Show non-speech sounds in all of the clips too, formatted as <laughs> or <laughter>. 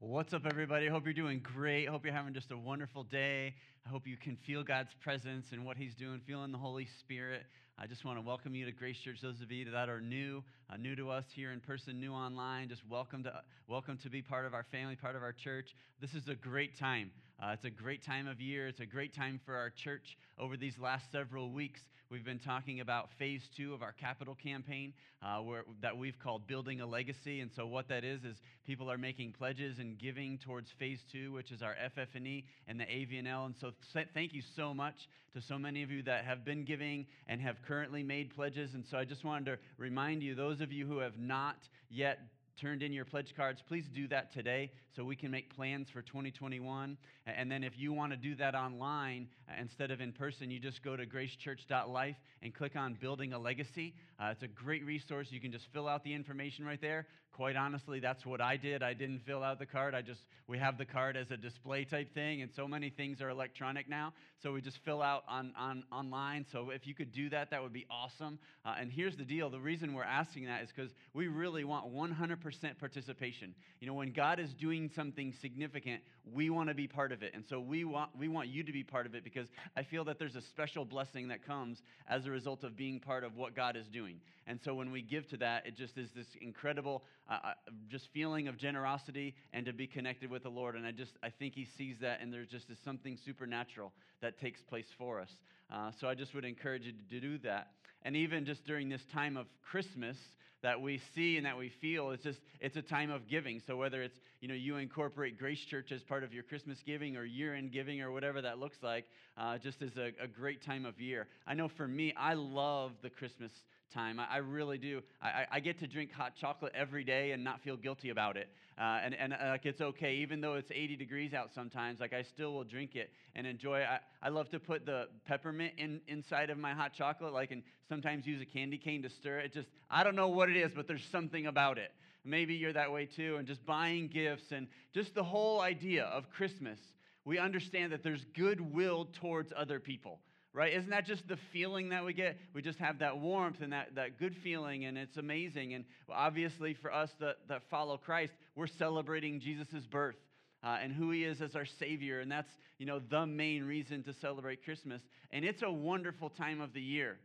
What's up, everybody? Hope you're doing great. Hope you're having just a wonderful day. I hope you can feel God's presence and what He's doing, feeling the Holy Spirit. I just want to welcome you to Grace Church. Those of you that are new, uh, new to us here in person, new online, just welcome to welcome to be part of our family, part of our church. This is a great time. Uh, it's a great time of year. It's a great time for our church. Over these last several weeks, we've been talking about phase two of our capital campaign, uh, where, that we've called Building a Legacy. And so, what that is is people are making pledges and giving towards phase two, which is our FF&E and the AV&L. And so, thank you so much to so many of you that have been giving and have currently made pledges. And so I just wanted to remind you, those of you who have not yet turned in your pledge cards, please do that today so we can make plans for 2021. And then if you want to do that online uh, instead of in person, you just go to gracechurch.life and click on Building a Legacy. Uh, it's a great resource. You can just fill out the information right there. Quite honestly, that's what I did. I didn't fill out the card. I just, we have the card as a display type thing, and so many things are electronic now. So we just fill out on, on online. So if you could do that, that would be awesome. Uh, and here's the deal the reason we're asking that is because we really want 100% participation. You know, when God is doing something significant, we want to be part of it. And so we want, we want you to be part of it because I feel that there's a special blessing that comes as a result of being part of what God is doing. And so when we give to that, it just is this incredible uh, just feeling of generosity and to be connected with the Lord. And I just, I think he sees that and there's just something supernatural that takes place for us. Uh, so I just would encourage you to do that. And even just during this time of Christmas, that we see and that we feel. It's just it's a time of giving. So whether it's you know you incorporate Grace Church as part of your Christmas giving or year-end giving or whatever that looks like, uh, just is a, a, great time of year. I know for me, I love the Christmas time. I, I really do. I, I, get to drink hot chocolate every day and not feel guilty about it. Uh, and and uh, like it's okay, even though it's 80 degrees out sometimes, like I still will drink it and enjoy. I, I love to put the peppermint in, inside of my hot chocolate, like, and sometimes use a candy cane to stir it. Just, I don't know what it is, but there's something about it. Maybe you're that way too. And just buying gifts and just the whole idea of Christmas, we understand that there's goodwill towards other people right? Isn't that just the feeling that we get? We just have that warmth and that, that good feeling, and it's amazing. And obviously, for us that, that follow Christ, we're celebrating Jesus' birth. Uh, and who he is as our savior and that's you know the main reason to celebrate christmas and it's a wonderful time of the year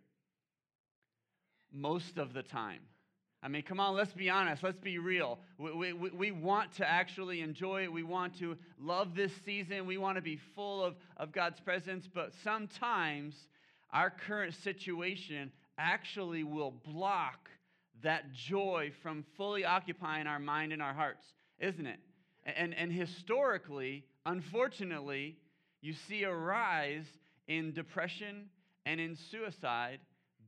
most of the time I mean, come on, let's be honest. Let's be real. We, we, we want to actually enjoy it. We want to love this season. We want to be full of, of God's presence. But sometimes our current situation actually will block that joy from fully occupying our mind and our hearts, isn't it? And, and historically, unfortunately, you see a rise in depression and in suicide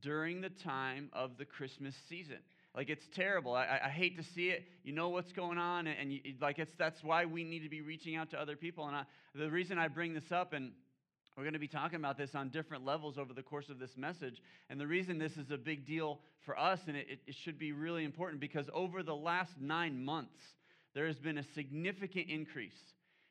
during the time of the Christmas season. Like it's terrible. I, I hate to see it. You know what's going on, and, you, like it's that's why we need to be reaching out to other people. And I, the reason I bring this up, and we're going to be talking about this on different levels over the course of this message. And the reason this is a big deal for us, and it, it should be really important, because over the last nine months, there has been a significant increase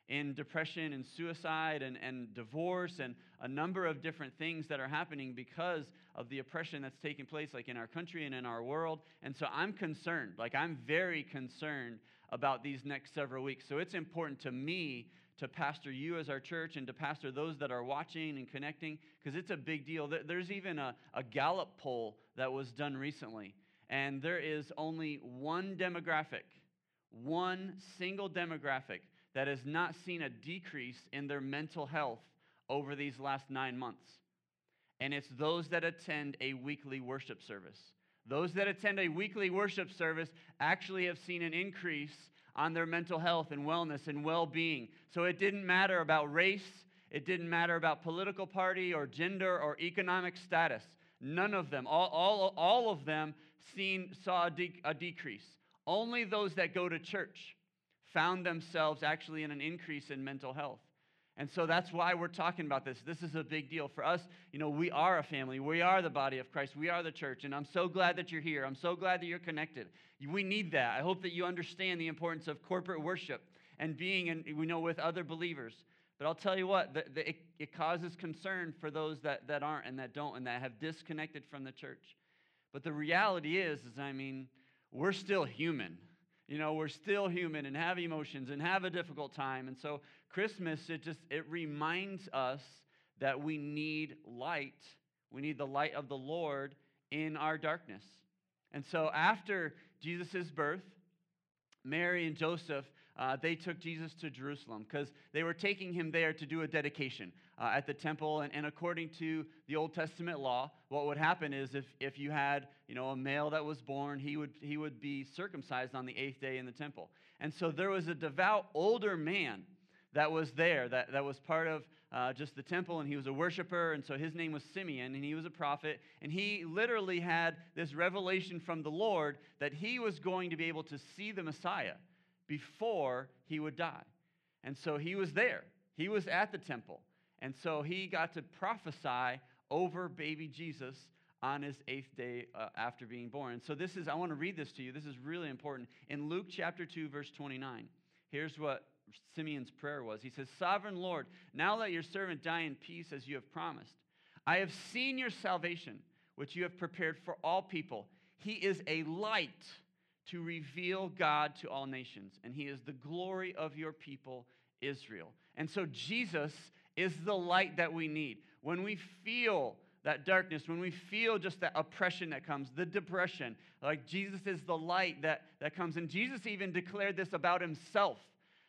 in depression and suicide and, and divorce and a number of different things that are happening because of the oppression that's taking place like in our country and in our world. And so i'm concerned like i'm very concerned about these next several weeks. So it's important to me to pastor you as our church and to pastor those that are watching and connecting because it's a big deal. There's even a, a gallup poll that was done recently and there is only one demographic one single demographic that has not seen a decrease in their mental health over these last nine months. And it's those that attend a weekly worship service. Those that attend a weekly worship service actually have seen an increase on their mental health and wellness and well being. So it didn't matter about race, it didn't matter about political party or gender or economic status. None of them, all, all, all of them seen, saw a, de- a decrease. Only those that go to church found themselves actually in an increase in mental health. And so that's why we're talking about this. This is a big deal for us. You know, we are a family. We are the body of Christ. We are the church. And I'm so glad that you're here. I'm so glad that you're connected. We need that. I hope that you understand the importance of corporate worship and being, and we know, with other believers. But I'll tell you what, the, the, it, it causes concern for those that, that aren't and that don't and that have disconnected from the church. But the reality is, is I mean, we're still human. You know, we're still human and have emotions and have a difficult time. And so Christmas, it just it reminds us that we need light. We need the light of the Lord in our darkness. And so after Jesus' birth, Mary and Joseph, uh, they took Jesus to Jerusalem because they were taking him there to do a dedication uh, at the temple. And, and according to the Old Testament law, what would happen is if, if you had you know, a male that was born, he would, he would be circumcised on the eighth day in the temple. And so there was a devout older man that was there, that, that was part of uh, just the temple, and he was a worshiper, and so his name was Simeon, and he was a prophet, and he literally had this revelation from the Lord that he was going to be able to see the Messiah before he would die. And so he was there, he was at the temple, and so he got to prophesy over baby Jesus on his eighth day uh, after being born. So this is, I want to read this to you. This is really important. In Luke chapter 2, verse 29, here's what Simeon's prayer was. He says, Sovereign Lord, now let your servant die in peace as you have promised. I have seen your salvation, which you have prepared for all people. He is a light to reveal God to all nations, and he is the glory of your people, Israel. And so Jesus is the light that we need. When we feel that darkness, when we feel just that oppression that comes, the depression, like Jesus is the light that, that comes. And Jesus even declared this about himself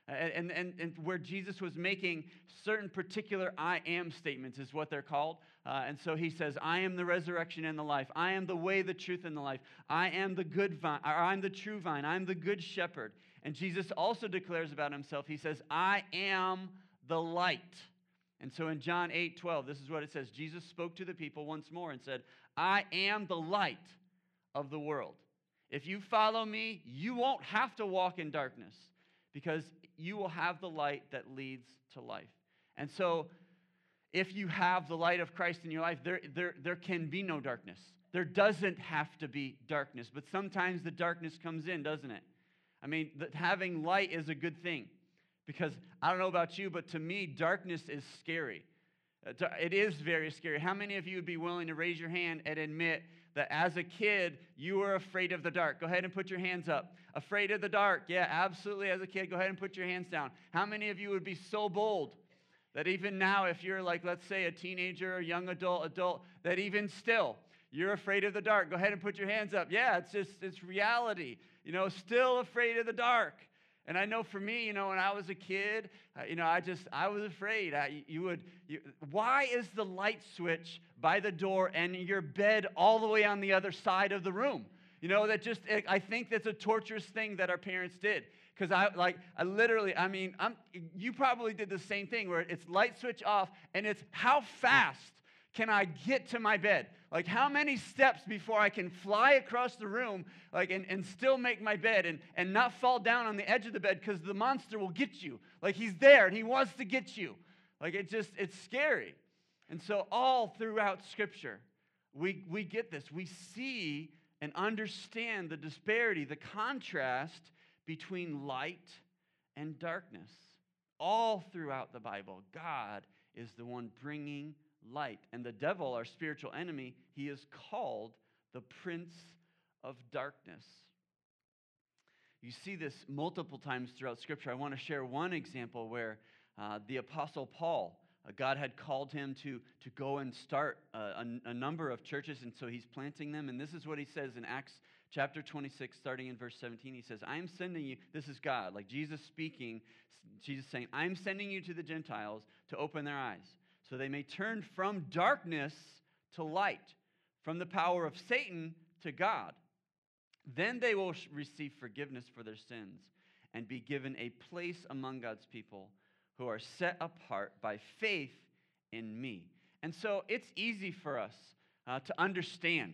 and, and, and where Jesus was making certain particular I am statements, is what they're called. Uh, and so he says, I am the resurrection and the life. I am the way, the truth, and the life. I am the good vine, or I'm the true vine. I'm the good shepherd. And Jesus also declares about himself, he says, I am the light. And so in John 8 12, this is what it says Jesus spoke to the people once more and said, I am the light of the world. If you follow me, you won't have to walk in darkness because you will have the light that leads to life. And so, if you have the light of Christ in your life, there, there, there can be no darkness. There doesn't have to be darkness, but sometimes the darkness comes in, doesn't it? I mean, having light is a good thing because I don't know about you, but to me, darkness is scary. Uh, it is very scary. How many of you would be willing to raise your hand and admit that as a kid, you were afraid of the dark? Go ahead and put your hands up. Afraid of the dark. Yeah, absolutely. As a kid, go ahead and put your hands down. How many of you would be so bold that even now, if you're like, let's say, a teenager, a young adult, adult, that even still, you're afraid of the dark? Go ahead and put your hands up. Yeah, it's just, it's reality. You know, still afraid of the dark. And I know for me, you know, when I was a kid, uh, you know, I just, I was afraid. I, you would, you, why is the light switch by the door and your bed all the way on the other side of the room? You know, that just, I think that's a torturous thing that our parents did. Because I, like, I literally, I mean, I'm, you probably did the same thing where it's light switch off and it's how fast can I get to my bed? Like, how many steps before I can fly across the room, like, and, and still make my bed and, and not fall down on the edge of the bed because the monster will get you. Like, he's there and he wants to get you. Like, it just, it's scary. And so, all throughout Scripture, we, we get this. We see and understand the disparity, the contrast between light and darkness. All throughout the Bible, God is the one bringing light. And the devil, our spiritual enemy, he is called the prince of darkness. You see this multiple times throughout Scripture. I want to share one example where uh, the Apostle Paul, God had called him to, to go and start uh, a, a number of churches, and so he's planting them. And this is what he says in Acts chapter 26, starting in verse 17. He says, I am sending you, this is God, like Jesus speaking, Jesus saying, I'm sending you to the Gentiles to open their eyes so they may turn from darkness to light, from the power of Satan to God. Then they will receive forgiveness for their sins and be given a place among God's people who are set apart by faith in me. And so it's easy for us uh, to understand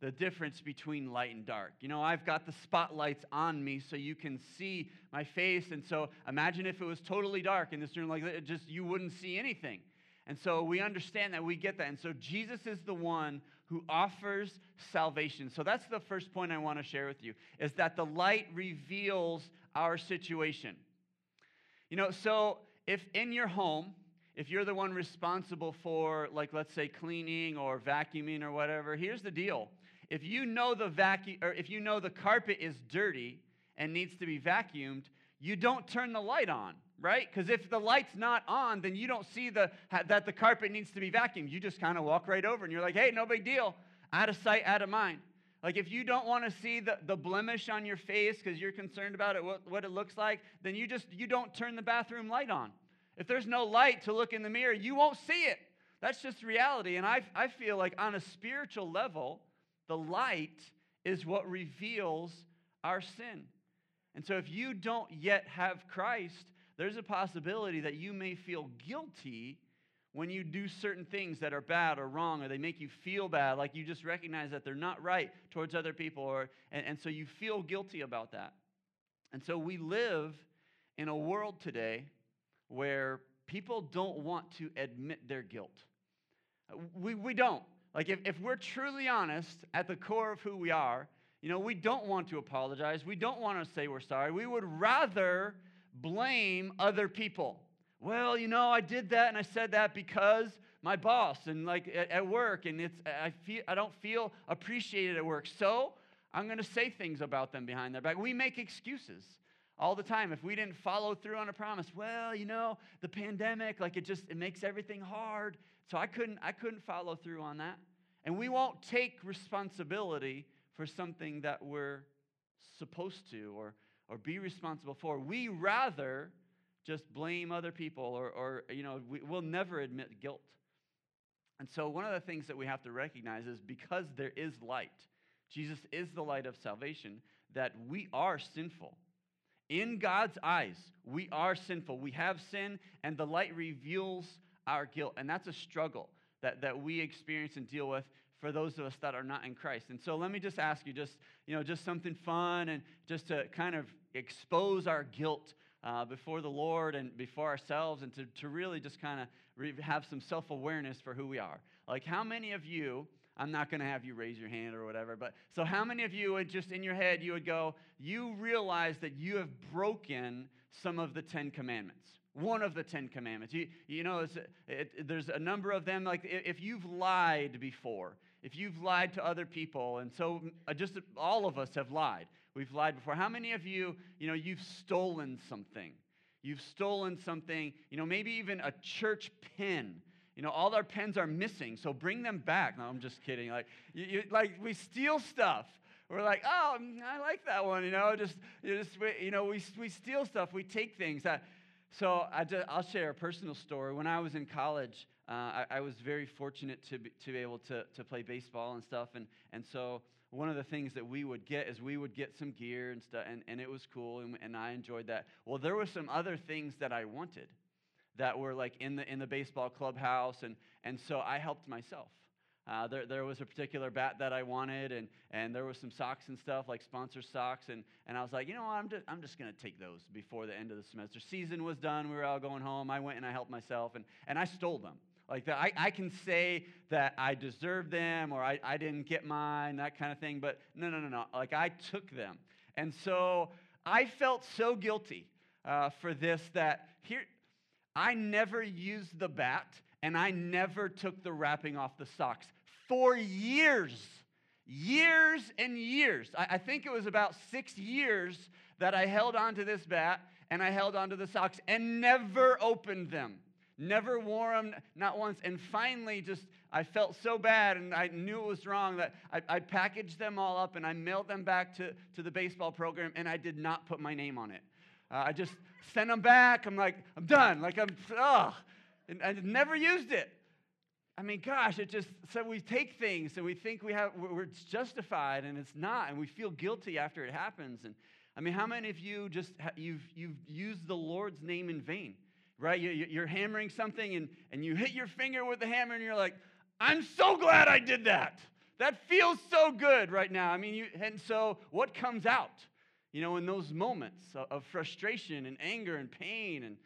the difference between light and dark. You know, I've got the spotlights on me so you can see my face. And so imagine if it was totally dark in this room like that, just you wouldn't see anything. And so we understand that, we get that. And so Jesus is the one who offers salvation. So that's the first point I want to share with you is that the light reveals our situation. You know, so if in your home, if you're the one responsible for like let's say cleaning or vacuuming or whatever, here's the deal. If you know the vacuum or if you know the carpet is dirty and needs to be vacuumed, you don't turn the light on, right? Because if the light's not on, then you don't see the, that the carpet needs to be vacuumed. You just kind of walk right over and you're like, hey, no big deal. Out of sight, out of mind. Like if you don't want to see the, the blemish on your face because you're concerned about it, what, what it looks like, then you just you don't turn the bathroom light on. If there's no light to look in the mirror, you won't see it. That's just reality. And I, I feel like on a spiritual level, the light is what reveals our sin. And so if you don't yet have Christ, there's a possibility that you may feel guilty when you do certain things that are bad or wrong or they make you feel bad like you just recognize that they're not right towards other people or and, and so you feel guilty about that. And so we live in a world today where people don't want to admit their guilt. We, we don't. Like if, if we're truly honest at the core of who we are you know we don't want to apologize. We don't want to say we're sorry. We would rather blame other people well, you know, I did that and I said that because my boss and like at, at work and it's I feel I don't feel appreciated at work. So I'm going to say things about them behind their back. We make excuses all the time if we didn't follow through on a promise. Well, you know, the pandemic like it just it makes everything hard. So I couldn't I couldn't follow through on that. And we won't take responsibility for something that we're supposed to or or be responsible for. We rather just blame other people or, or you know, we, we'll never admit guilt. And so, one of the things that we have to recognize is because there is light, Jesus is the light of salvation, that we are sinful. In God's eyes, we are sinful. We have sin, and the light reveals our guilt. And that's a struggle that, that we experience and deal with for those of us that are not in Christ. And so let me just ask you, just, you know, just something fun and just to kind of expose our guilt uh, before the Lord and before ourselves and to, to really just kind of re- have some self awareness for who we are. Like, how many of you, I'm not going to have you raise your hand or whatever, but so how many of you would just in your head, you would go, you realize that you have broken some of the Ten Commandments? One of the Ten Commandments. You, you know, it, it, there's a number of them. Like, if you've lied before, if you've lied to other people, and so uh, just all of us have lied. We've lied before. How many of you, you know, you've stolen something? You've stolen something, you know, maybe even a church pen. You know, all our pens are missing, so bring them back. No, I'm just kidding. Like, you, you, like we steal stuff. We're like, oh, mm, I like that one. You know, just, you, just, you know, we, we steal stuff. We take things. That, so I will share a personal story. When I was in college, uh, I, I, was very fortunate to be, to be able to, to play baseball and stuff. And, and so one of the things that we would get is we would get some gear and stuff, and, and it was cool, and, and I enjoyed that. Well, there were some other things that I wanted that were like in the in the baseball clubhouse, and and so I helped myself. Uh, there, there was a particular bat that I wanted, and, and there was some socks and stuff, like sponsor socks. And, and I was like, you know what, I'm just, I'm just going to take those before the end of the semester. Season was done. We were all going home. I went and I helped myself, and, and I stole them. Like that, I, I can say that I deserve them or I, I didn't get mine, that kind of thing. But no, no, no, no. Like I took them. And so I felt so guilty uh, for this that here, I never used the bat and I never took the wrapping off the socks for years. Years and years. I, I think it was about six years that I held onto this bat and I held onto the socks and never opened them. Never wore them, not once. And finally, just I felt so bad and I knew it was wrong that I, I, packaged them all up and I mailed them back to, to the baseball program and I did not put my name on it. Uh, I just sent them back. I'm like, I'm done. Like, I'm, ugh. And I never used it. I mean, gosh, it just, so we take things and we think we have, we're justified and it's not, and we feel guilty after it happens. And I mean, how many of you just, you've, you've used the Lord's name in vain? Right? You're hammering something and, and you hit your finger with the hammer and you're like, I'm so glad I did that. That feels so good right now. I mean, you, and so what comes out, you know, in those moments of frustration and anger and pain and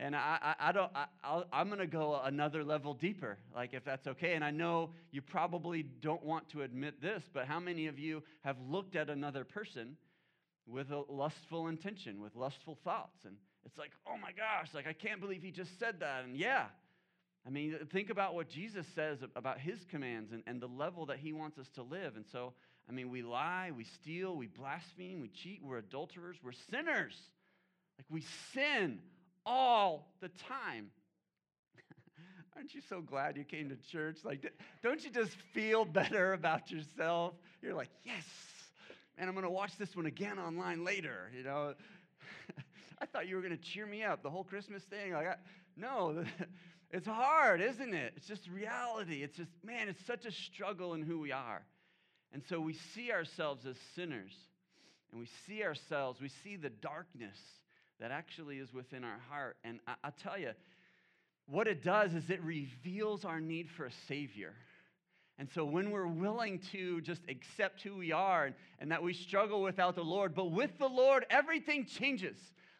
and I, I, I don't, I, I'm going to go another level deeper, like if that's okay. And I know you probably don't want to admit this, but how many of you have looked at another person with a lustful intention, with lustful thoughts? And it's like, oh my gosh, like I can't believe he just said that. And yeah, I mean, think about what Jesus says about his commands and, and the level that he wants us to live. And so I mean, we lie, we steal, we blaspheme, we cheat, we're adulterers, we're sinners. Like we sin all the time. <laughs> Aren't you so glad you came to church? Like, don't you just feel better about yourself? You're like, yes, and I'm going to watch this one again online later. You know, I thought you were going to cheer me up the whole Christmas thing. Like, I, no, <laughs> it's hard, isn't it? It's just reality. It's just, man, it's such a struggle in who we are. And so we see ourselves as sinners, and we see ourselves, we see the darkness that actually is within our heart. And I, will tell you, what it does is it reveals our need for a Savior. And so when we're willing to just accept who we are and, and that we struggle without the Lord, but with the Lord, everything changes.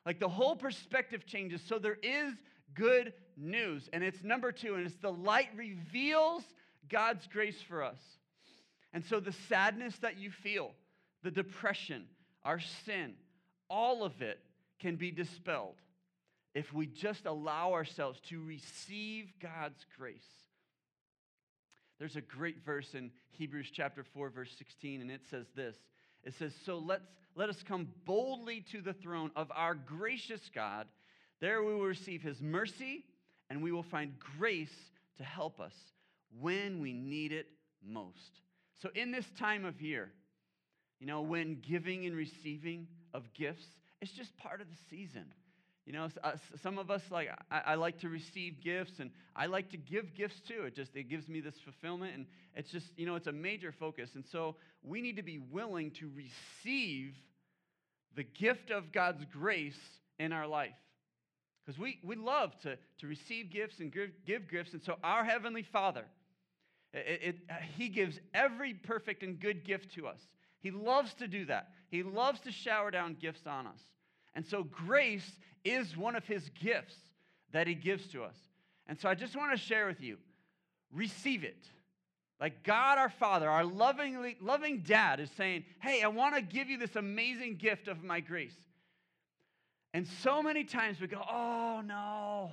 Like the whole perspective changes. So there is good news. And it's number two, and it's the light reveals God's grace for us. And so the sadness that you feel, the depression, our sin, all of it can be dispelled if we just allow ourselves to receive God's grace. There's a great verse in Hebrews chapter 4 verse 16 and it says this. It says, "So let's let us come boldly to the throne of our gracious God. There we will receive his mercy and we will find grace to help us when we need it most." So in this time of year, you know, when giving and receiving of gifts, it's just part of the season. You know, uh, some of us like I, I, like to receive gifts, and I like to give gifts too. It just it gives me this fulfillment, and it's just you know it's a major focus. And so we need to be willing to receive the gift of God's grace in our life, because we we love to to receive gifts and give, give gifts. And so our heavenly Father, it, it, He gives every perfect and good gift to us. He loves to do that. He loves to shower down gifts on us. And so grace is one of his gifts that he gives to us. And so I just want to share with you receive it. Like God our Father, our loving, loving dad is saying, Hey, I want to give you this amazing gift of my grace. And so many times we go, Oh, no.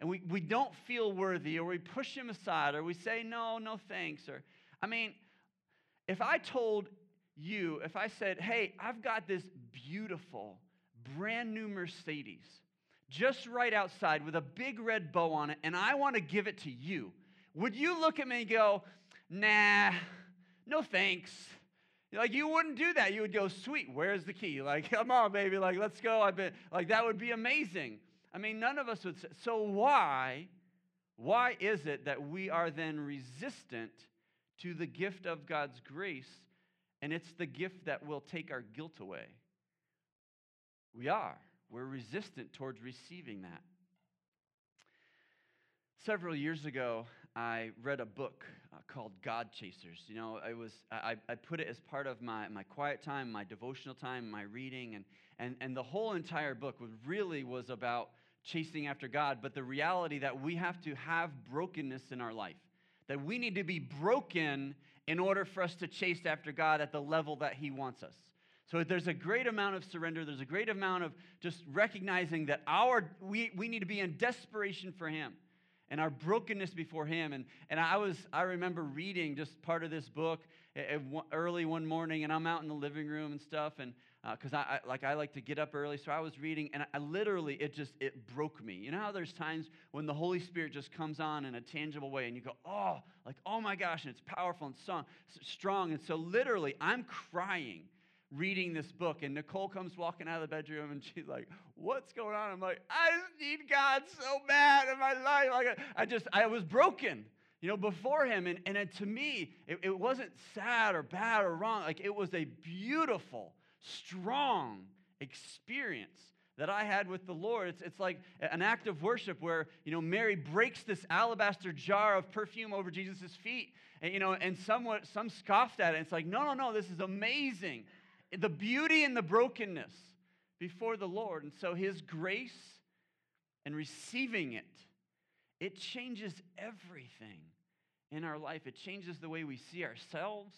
And we, we don't feel worthy, or we push him aside, or we say, No, no thanks. Or, I mean, if I told you, if I said, Hey, I've got this beautiful, brand new Mercedes just right outside with a big red bow on it, and I want to give it to you, would you look at me and go, nah, no thanks? Like you wouldn't do that. You would go, sweet, where's the key? Like, <laughs> come on, baby, like let's go. I've been like that would be amazing. I mean, none of us would say, so why, why is it that we are then resistant to the gift of God's grace? And it's the gift that will take our guilt away. We are. We're resistant towards receiving that. Several years ago, I read a book uh, called God Chasers. You know, I was I, I put it as part of my, my quiet time, my devotional time, my reading, and, and, and the whole entire book was really was about chasing after God, but the reality that we have to have brokenness in our life. That we need to be broken in order for us to chase after God at the level that He wants us. So there's a great amount of surrender. There's a great amount of just recognizing that our we, we need to be in desperation for him and our brokenness before him. And, and I was I remember reading just part of this book early one morning, and I'm out in the living room and stuff, and because uh, I, I, like I like to get up early, so I was reading, and I, literally it just it broke me. You know how there's times when the Holy Spirit just comes on in a tangible way, and you go, oh, like oh my gosh, and it's powerful and strong, strong, and so literally I'm crying reading this book, and Nicole comes walking out of the bedroom, and she's like, "What's going on?" I'm like, "I need God so bad in my life. Like, I just, I was broken." You know, before him. And, and to me, it, it wasn't sad or bad or wrong. Like, it was a beautiful, strong experience that I had with the Lord. It's, it's like an act of worship where, you know, Mary breaks this alabaster jar of perfume over Jesus' feet. And, you know, and somewhat, some scoffed at it. It's like, no, no, no, this is amazing the beauty and the brokenness before the Lord. And so his grace and receiving it, it changes everything in our life. It changes the way we see ourselves,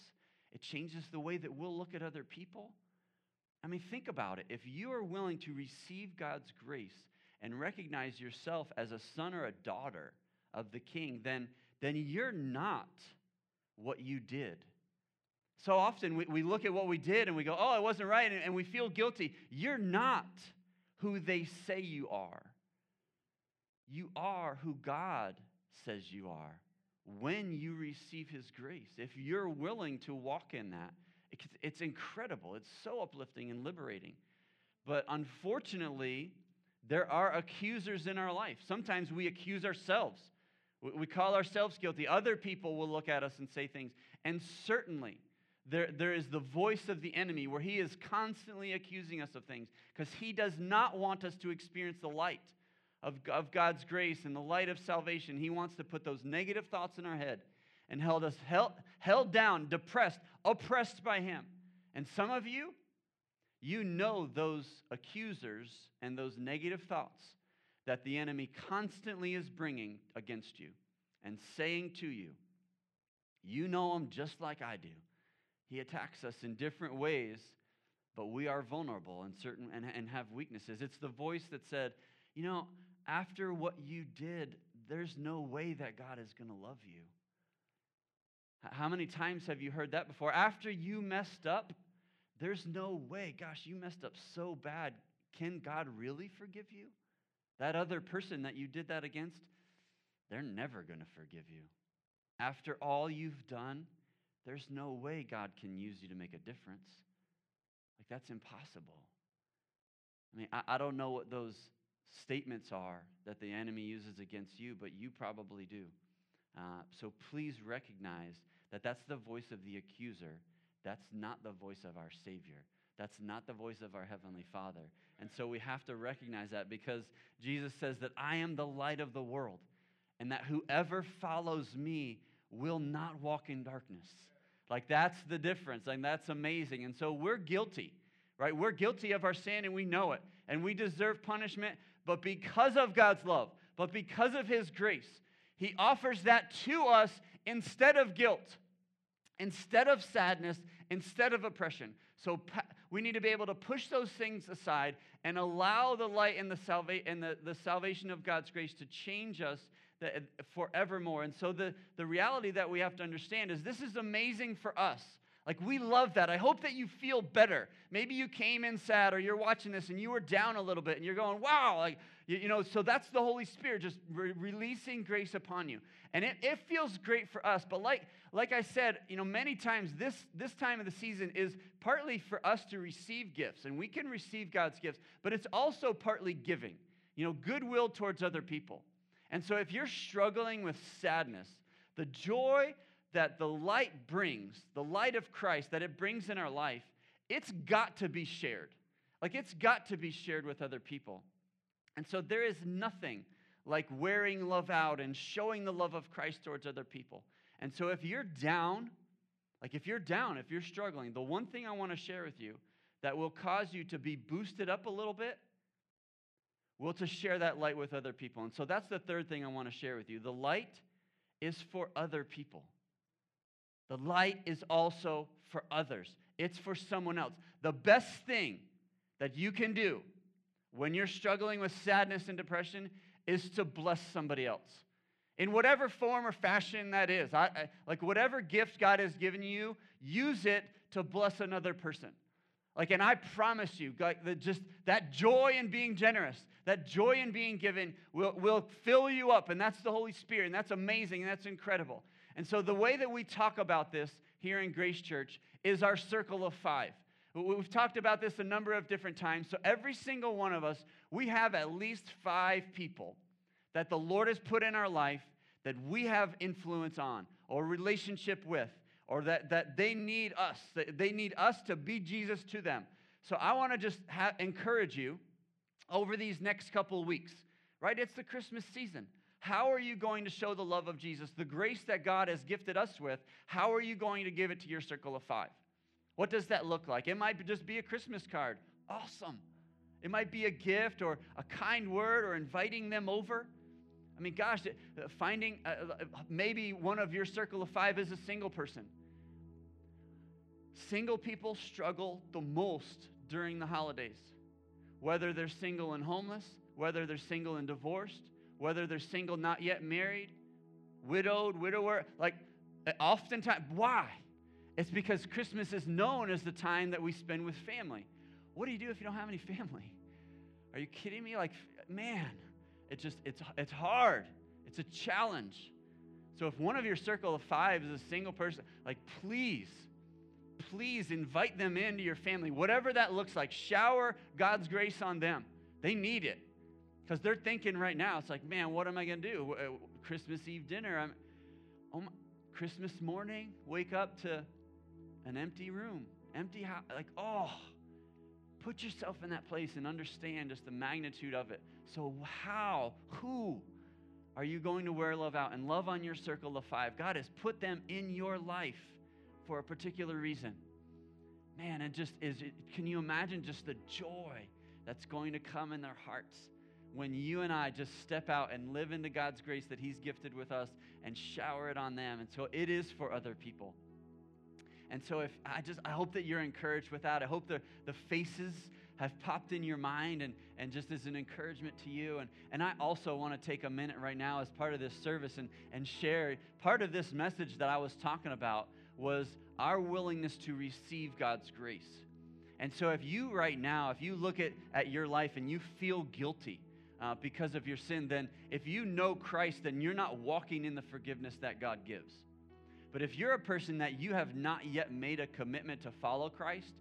it changes the way that we'll look at other people. I mean, think about it. If you are willing to receive God's grace and recognize yourself as a son or a daughter of the king, then, then you're not what you did So often we, we look at what we did and we go, oh, it wasn't right, and, and we feel guilty. You're not who they say you are. You are who God says you are when you receive His grace. If you're willing to walk in that, it's incredible. It's so uplifting and liberating. But unfortunately, there are accusers in our life. Sometimes we accuse ourselves. We call ourselves guilty. Other people will look at us and say things. And certainly, there, there is the voice of the enemy where he is constantly accusing us of things because he does not want us to experience the light of, of God's grace and the light of salvation. He wants to put those negative thoughts in our head and held us held, held down, depressed, oppressed by him. And some of you, you know those accusers and those negative thoughts that the enemy constantly is bringing against you and saying to you. You know them just like I do. He attacks us in different ways, but we are vulnerable and certain and, and have weaknesses. It's the voice that said, you know, after what you did, there's no way that God is going to love you. How many times have you heard that before? After you messed up, there's no way. Gosh, you messed up so bad. Can God really forgive you? That other person that you did that against, they're never going to forgive you. After all you've done, there's no way God can use you to make a difference. Like, that's impossible. I mean, I, I don't know what those statements are that the enemy uses against you, but you probably do. Uh, so please recognize that that's the voice of the accuser. That's not the voice of our Savior. That's not the voice of our Heavenly Father. And so we have to recognize that because Jesus says that I am the light of the world and that whoever follows me will not walk in darkness. Like that's the difference. And that's amazing. And so we're guilty, right? We're guilty of our sin and we know it. And we deserve punishment. But because of God's love, but because of his grace, he offers that to us instead of guilt, instead of sadness, instead of oppression. So we need to be able to push those things aside and allow the light and the, salva- and the, the salvation of God's grace to change us forevermore. And so the, the reality that we have to understand is this is amazing for us. Like, we love that. I hope that you feel better. Maybe you came in sad or you're watching this and you were down a little bit and you're going, wow, like, you, you know, so that's the Holy Spirit just re- releasing grace upon you. And it, it feels great for us. But like, like I said, you know, many times this, this time of the season is partly for us to receive gifts and we can receive God's gifts, but it's also partly giving, you know, goodwill towards other people. And so if you're struggling with sadness, the joy that the light brings, the light of Christ that it brings in our life, it's got to be shared. Like it's got to be shared with other people. And so there is nothing like wearing love out and showing the love of Christ towards other people. And so if you're down, like if you're down, if you're struggling, the one thing I want to share with you that will cause you to be boosted up a little bit well, to share that light with other people. And so that's the third thing I want to share with you. The light is for other people. The light is also for others, it's for someone else. The best thing that you can do when you're struggling with sadness and depression is to bless somebody else. In whatever form or fashion that is, I, I, like whatever gift God has given you, use it to bless another person. Like, and I promise you, like, the, just that joy in being generous, that joy in being given will, will fill you up. And that's the Holy Spirit. And that's amazing. And that's incredible. And so, the way that we talk about this here in Grace Church is our circle of five. We've talked about this a number of different times. So, every single one of us, we have at least five people that the Lord has put in our life that we have influence on or relationship with or that, that they need us, that they need us to be Jesus to them. So I want to just ha- encourage you over these next couple weeks, right? It's the Christmas season. How are you going to show the love of Jesus, the grace that God has gifted us with? How are you going to give it to your circle of five? What does that look like? It might just be a Christmas card. Awesome. It might be a gift or a kind word or inviting them over. I mean, gosh, uh, finding uh, uh, maybe one of your circle of five is a single person. Single people struggle the most during the holidays, whether they're single and homeless, whether they're single and divorced, whether they're single not yet married, widowed, widower. Like, oftentimes, why? It's because Christmas is known as the time that we spend with family. What do you do if you don't have any family? Are you kidding me? Like, man, it just it's it's hard. It's a challenge. So if one of your circle of five is a single person, like please, please invite them into your family. Whatever that looks like, shower God's grace on them. They need it. Because they're thinking right now, it's like, man, what am I going to do? Uh, Christmas Eve dinner. I'm, oh my, Christmas morning, wake up to an empty room, empty house. Like, oh, put yourself in that place and understand just the magnitude of it. So, how, who are you going to wear love out and love on your circle of five? God has put them in your life for a particular reason. Man, it just is, can you imagine just the joy that's going to come in their hearts when you and I just step out and live into God's grace that He's gifted with us and shower it on them? And so it is for other people. And so if I just I hope that you're encouraged with that. I hope the, the faces have popped in your mind and, and just as an encouragement to you. And, and I also want to take a minute right now as part of this service and, and share part of this message that I was talking about was our willingness to receive God's grace. And so if you right now, if you look at, at your life and you feel guilty, uh, because of your sin, then if you know Christ, then you're not walking in the forgiveness that God gives. But if you're a person that you have not yet made a commitment to follow Christ,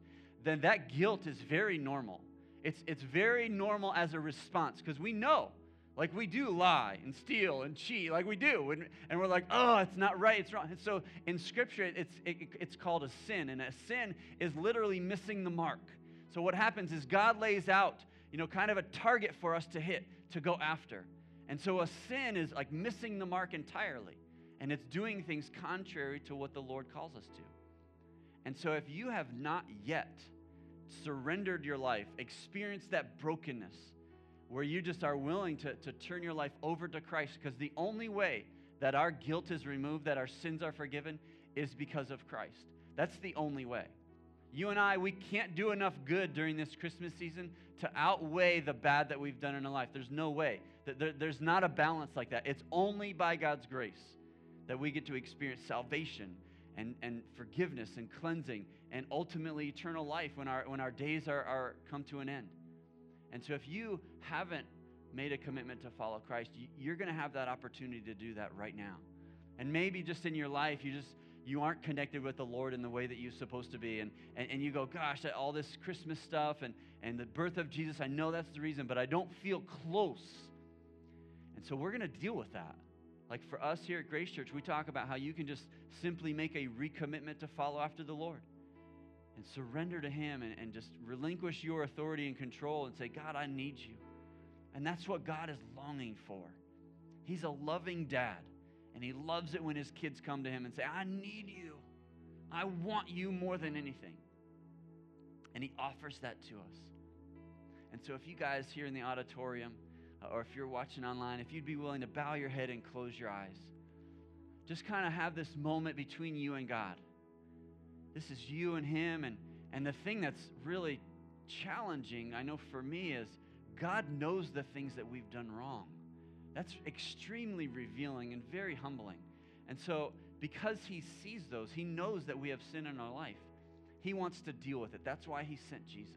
then that guilt is very normal. It's, it's very normal as a response because we know, like we do lie and steal and cheat, like we do. And, and we're like, oh, it's not right, it's wrong. And so in Scripture, it's, it, it's called a sin. And a sin is literally missing the mark. So what happens is God lays out, you know, kind of a target for us to hit, to go after. And so a sin is like missing the mark entirely. And it's doing things contrary to what the Lord calls us to. And so, if you have not yet surrendered your life, experienced that brokenness, where you just are willing to, to turn your life over to Christ, because the only way that our guilt is removed, that our sins are forgiven, is because of Christ. That's the only way. You and I, we can't do enough good during this Christmas season to outweigh the bad that we've done in our life. There's no way. There's not a balance like that. It's only by God's grace that we get to experience salvation and, and forgiveness and cleansing and ultimately eternal life when our, when our days are, are come to an end. And so if you haven't made a commitment to follow Christ, you're going to have that opportunity to do that right now. And maybe just in your life, you just you aren't connected with the Lord in the way that you're supposed to be. And, and, and you go, gosh, all this Christmas stuff and, and the birth of Jesus, I know that's the reason, but I don't feel close. And so we're going to deal with that. Like for us here at Grace Church, we talk about how you can just simply make a recommitment to follow after the Lord and surrender to Him and, and just relinquish your authority and control and say, God, I need you. And that's what God is longing for. He's a loving dad, and He loves it when His kids come to Him and say, I need you. I want you more than anything. And He offers that to us. And so, if you guys here in the auditorium, or if you're watching online, if you'd be willing to bow your head and close your eyes. Just kind of have this moment between you and God. This is you and Him. And, and the thing that's really challenging, I know for me, is God knows the things that we've done wrong. That's extremely revealing and very humbling. And so, because He sees those, He knows that we have sin in our life. He wants to deal with it. That's why He sent Jesus.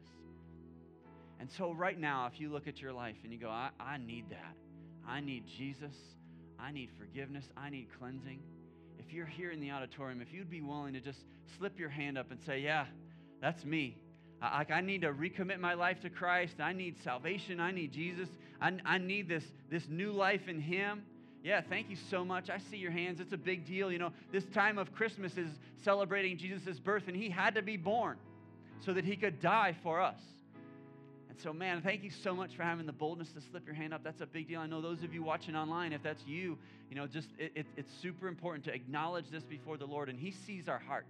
And so, right now, if you look at your life and you go, I, I need that, I need Jesus, I need forgiveness, I need cleansing. If you're here in the auditorium, if you'd be willing to just slip your hand up and say, Yeah, that's me. I, I need to recommit my life to Christ. I need salvation. I need Jesus. I, I need this, this new life in Him. Yeah, thank you so much. I see your hands. It's a big deal. You know, this time of Christmas is celebrating Jesus' birth, and He had to be born so that He could die for us. And so, man, thank you so much for having the boldness to slip your hand up. That's a big deal. I know those of you watching online, if that's you, you know, just it, it, it's super important to acknowledge this before the Lord, and He sees our heart.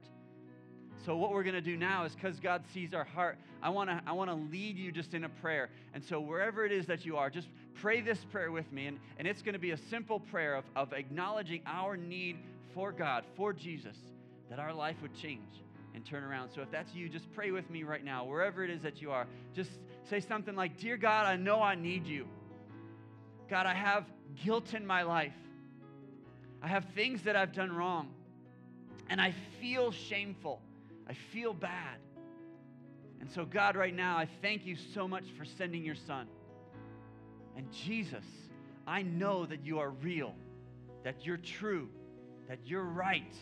So what we're going to do now is because God sees our heart, I want to I want to lead you just in a prayer. And so wherever it is that you are, just pray this prayer with me. And, and it's going to be a simple prayer of, of acknowledging our need for God, for Jesus, that our life would change and turn around. So if that's you, just pray with me right now, wherever it is that you are. Just say something like, Dear God, I know I need you. God, I have guilt in my life. I have things that I've done wrong. And I feel shameful. I feel bad. And so, God, right now, I thank you so much for sending your son. And Jesus, I know that you are real, that you're true, that you're right,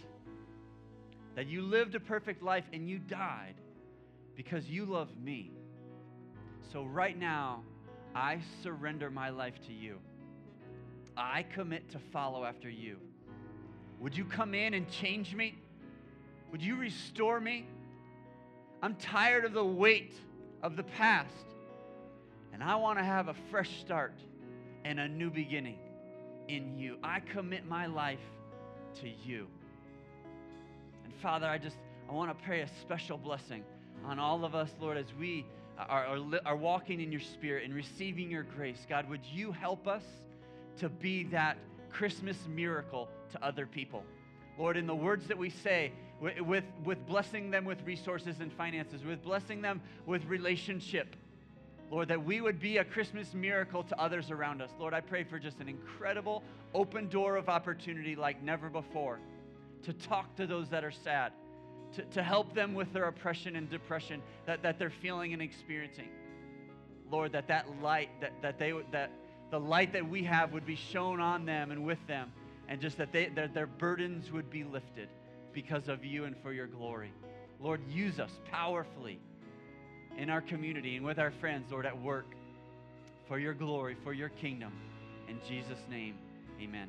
that you lived a perfect life and you died because you love me. So, right now, I surrender my life to you. I commit to follow after you. Would you come in and change me? Would you restore me? I'm tired of the weight of the past. And I want to have a fresh start and a new beginning in you. I commit my life to you. And Father, I just I want to pray a special blessing on all of us, Lord, as we are, are, are walking in your spirit and receiving your grace. God, would you help us to be that Christmas miracle to other people? Lord, in the words that we say, with, with blessing them with resources and finances, with blessing them with relationship. Lord, that we would be a Christmas miracle to others around us. Lord, I pray for just an incredible open door of opportunity like never before to talk to those that are sad, to, to help them with their oppression and depression that, that they're feeling and experiencing. Lord, that that light, that, that, they, that the light that we have would be shown on them and with them, and just that, they, that their burdens would be lifted because of you and for your glory. Lord, use us powerfully in our community and with our friends, Lord, at work for your glory, for your kingdom. In Jesus' name, amen.